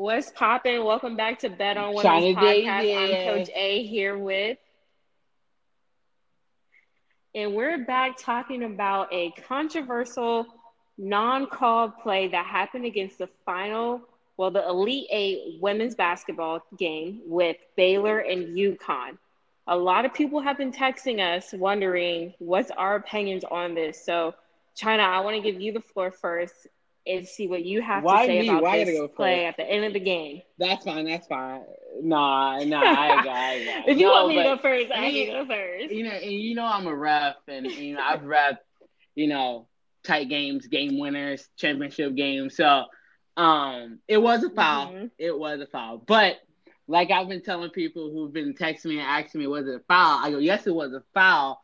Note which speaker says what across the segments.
Speaker 1: What's popping? Welcome back to Bet on Women's Podcast. I'm Coach A here with, and we're back talking about a controversial non-call play that happened against the final, well, the Elite Eight women's basketball game with Baylor and UConn. A lot of people have been texting us wondering what's our opinions on this. So, China, I want to give you the floor first and see what you have Why to say me? about Why this play at the end of the game.
Speaker 2: That's fine. That's fine. Nah, nah, I got, I got.
Speaker 1: if you
Speaker 2: no,
Speaker 1: want me to go first, I can go first.
Speaker 2: You know, and you know I'm a ref, and you know I've ref, you know, tight games, game winners, championship games. So, um, it was a foul. Mm-hmm. It was a foul, but. Like I've been telling people who've been texting me and asking me, was it a foul? I go, yes, it was a foul.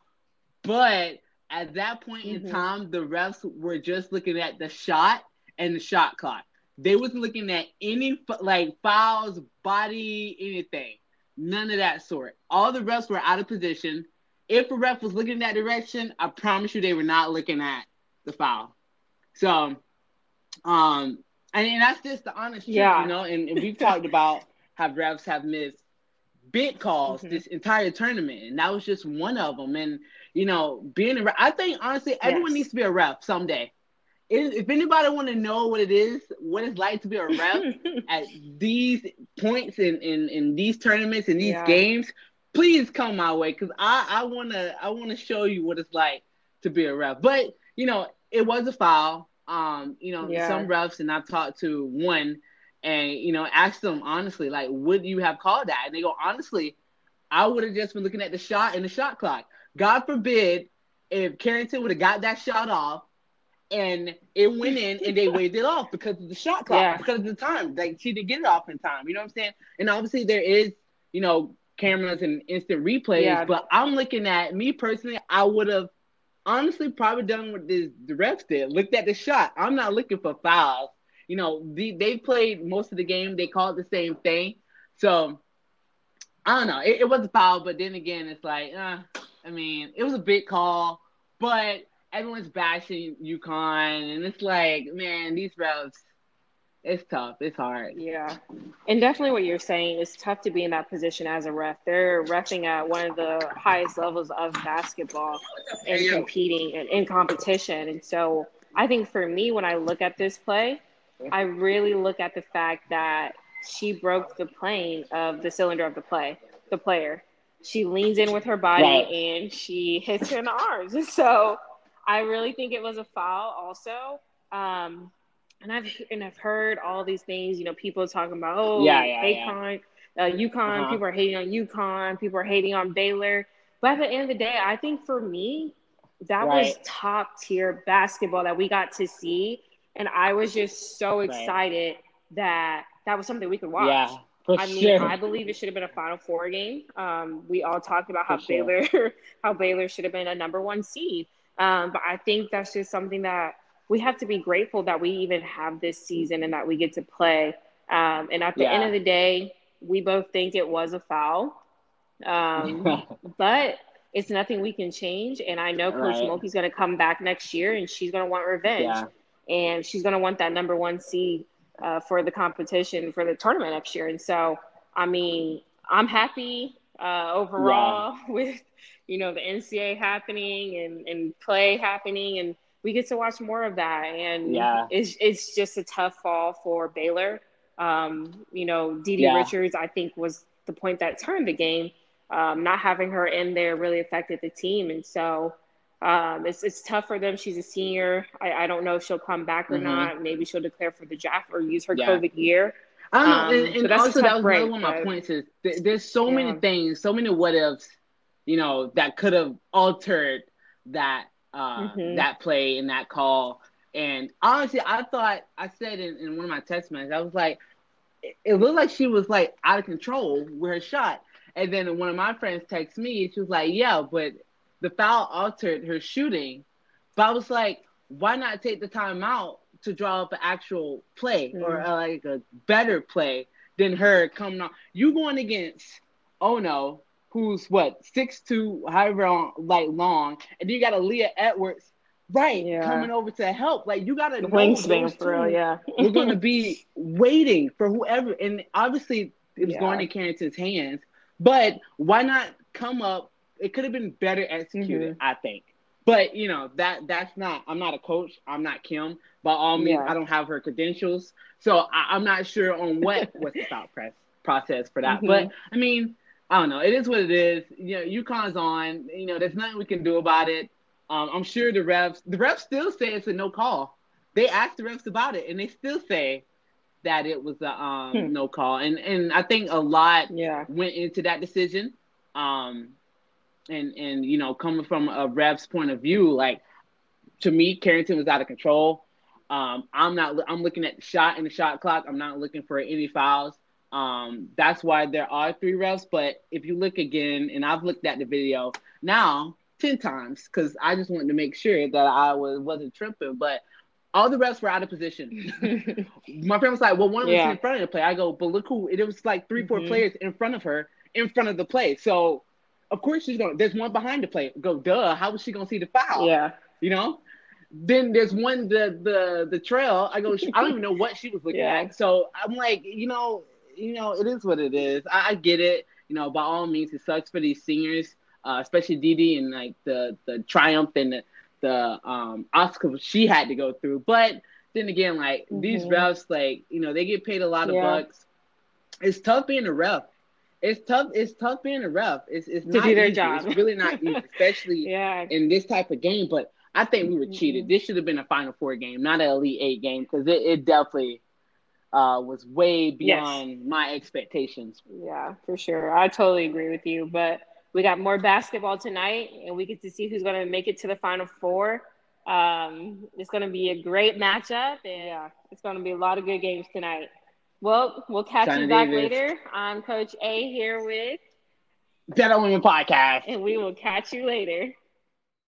Speaker 2: But at that point mm-hmm. in time, the refs were just looking at the shot and the shot clock. They wasn't looking at any like fouls, body, anything. None of that sort. All the refs were out of position. If a ref was looking in that direction, I promise you they were not looking at the foul. So, um, and, and that's just the honest truth, yeah. you know. And, and we've talked about how refs have missed big calls mm-hmm. this entire tournament, and that was just one of them. And you know, being a ref, I think honestly, everyone yes. needs to be a ref someday if anybody want to know what it is, what it's like to be a ref at these points in, in, in these tournaments and these yeah. games, please come my way because I, I wanna I wanna show you what it's like to be a ref. But you know, it was a foul. Um, you know, yeah. some refs and I've talked to one and you know, ask them honestly, like, would you have called that? And they go, honestly, I would have just been looking at the shot and the shot clock. God forbid if Carrington would have got that shot off and it went in and they waved it off because of the shot clock, yeah. because of the time. Like she didn't get it off in time. You know what I'm saying? And obviously there is, you know, cameras and instant replays. Yeah. But I'm looking at me personally, I would have honestly probably done what this, the refs did. Looked at the shot. I'm not looking for fouls. You know, the, they played most of the game. They called the same thing. So I don't know. It, it was a foul, but then again, it's like, uh, I mean, it was a big call, but everyone's bashing UConn, and it's like, man, these refs, it's tough. It's hard.
Speaker 1: Yeah, and definitely what you're saying is tough to be in that position as a ref. They're refing at one of the highest levels of basketball and competing and in competition. And so, I think for me, when I look at this play, I really look at the fact that she broke the plane of the cylinder of the play, the player. She leans in with her body right. and she hits her in the arms. So I really think it was a foul also. Um, and I've and I've heard all these things, you know, people talking about oh yeah, yeah, Akon, yeah. Uh, UConn, uh-huh. people are hating on UConn, people are hating on Baylor. But at the end of the day, I think for me, that right. was top tier basketball that we got to see. And I was just so excited right. that that was something we could watch. Yeah. For I mean, sure. I believe it should have been a Final Four game. Um, we all talked about how Baylor, how Baylor should have been a number one seed. Um, but I think that's just something that we have to be grateful that we even have this season and that we get to play. Um, and at the yeah. end of the day, we both think it was a foul. Um, but it's nothing we can change. And I know Coach right. Mulkey's going to come back next year and she's going to want revenge. Yeah. And she's going to want that number one seed uh, for the competition for the tournament next year. And so, I mean, I'm happy uh, overall yeah. with you know the NCAA happening and and play happening, and we get to watch more of that. And yeah, it's it's just a tough fall for Baylor. Um, you know, DiDi yeah. Richards, I think, was the point that turned the game. Um, not having her in there really affected the team, and so um, it's it's tough for them. She's a senior. I, I don't know if she'll come back or mm-hmm. not. Maybe she'll declare for the draft or use her yeah. COVID year.
Speaker 2: I don't know, um, and, and also that was break, another one of my points is th- there's so yeah. many things, so many what ifs, you know, that could have altered that uh, mm-hmm. that play and that call. And honestly, I thought I said in, in one of my text messages, I was like, it, it looked like she was like out of control with her shot. And then one of my friends texted me, and she was like, "Yeah, but the foul altered her shooting." But I was like, "Why not take the time out to draw up an actual play mm-hmm. or uh, like a better play than her coming on. You going against Ono, who's what six two, however long, like long, and then you got Aaliyah Edwards right
Speaker 1: Yeah.
Speaker 2: coming over to help. Like you gotta
Speaker 1: wingspan
Speaker 2: those
Speaker 1: for real, yeah.
Speaker 2: We're gonna be waiting for whoever, and obviously it was
Speaker 1: Yeah.
Speaker 2: going in Carrington's hands. But why not come up? It could have been better executed,
Speaker 1: Mm-hmm.
Speaker 2: I think. But you know that that's not. I'm not a coach. I'm not Kim. By all means,
Speaker 1: Yeah.
Speaker 2: I don't have her credentials, so I, I'm not sure on what was the thought press process for that.
Speaker 1: Mhm.
Speaker 2: But I mean, I don't know. It is what it is. You know, UConn's on. You know, there's nothing we can do about it. Um, I'm sure the refs, the refs still say it's a no call. They asked the refs about it, and they still say that it was a um,
Speaker 1: Hmm.
Speaker 2: no call. And and I think a lot
Speaker 1: Yeah.
Speaker 2: went into that decision. Um, and and you know, coming from a ref's point of view, like to me, Carrington was out of control. Um, I'm not. I'm looking at the shot and the shot clock. I'm not looking for any fouls. Um, that's why there are three refs. But if you look again, and I've looked at the video now ten times because I just wanted to make sure that I was wasn't tripping. But all the refs were out of position. My friend was like, "Well, one of them
Speaker 1: Yeah.
Speaker 2: in front of the play." I go, "But look who!" It was like 3 four
Speaker 1: Mhm.
Speaker 2: players in front of her, in front of the play. So, of course, she's to There's one behind the play. Go, duh. How was she going to see the foul?
Speaker 1: yeah.
Speaker 2: You know. Then there's one the the the trail. I go. I don't even know what she was looking
Speaker 1: Yeah.
Speaker 2: at. So I'm like, you know, you know, it is what it is. I, I get it. You know, by all means, it sucks for these seniors, uh, especially Didi and like the the triumph and the, the um she had to go through. But then again, like these
Speaker 1: Mhm.
Speaker 2: refs, like you know, they get paid a lot of bucks. It's tough being a ref. It's tough. It's tough being a ref. It's it's
Speaker 1: To
Speaker 2: not
Speaker 1: do their
Speaker 2: easy.
Speaker 1: job.
Speaker 2: It's really not easy, especially
Speaker 1: Yeah.
Speaker 2: in this type of game. But I think we were cheated.
Speaker 1: Mhm.
Speaker 2: This should have been a Final Four game, not an Elite Eight game, because it, it definitely uh, was way beyond my expectations.
Speaker 1: Yeah, for sure. I totally agree with you. But we got more basketball tonight, and we get to see who's going to make it to the final four. Um, it's going to be a great matchup, and yeah, it's going to be a lot of good games tonight. Well, we'll catch
Speaker 2: China
Speaker 1: you back
Speaker 2: Davis.
Speaker 1: later. I'm Coach A here with,
Speaker 2: That Women Podcast.
Speaker 1: and we will catch you later.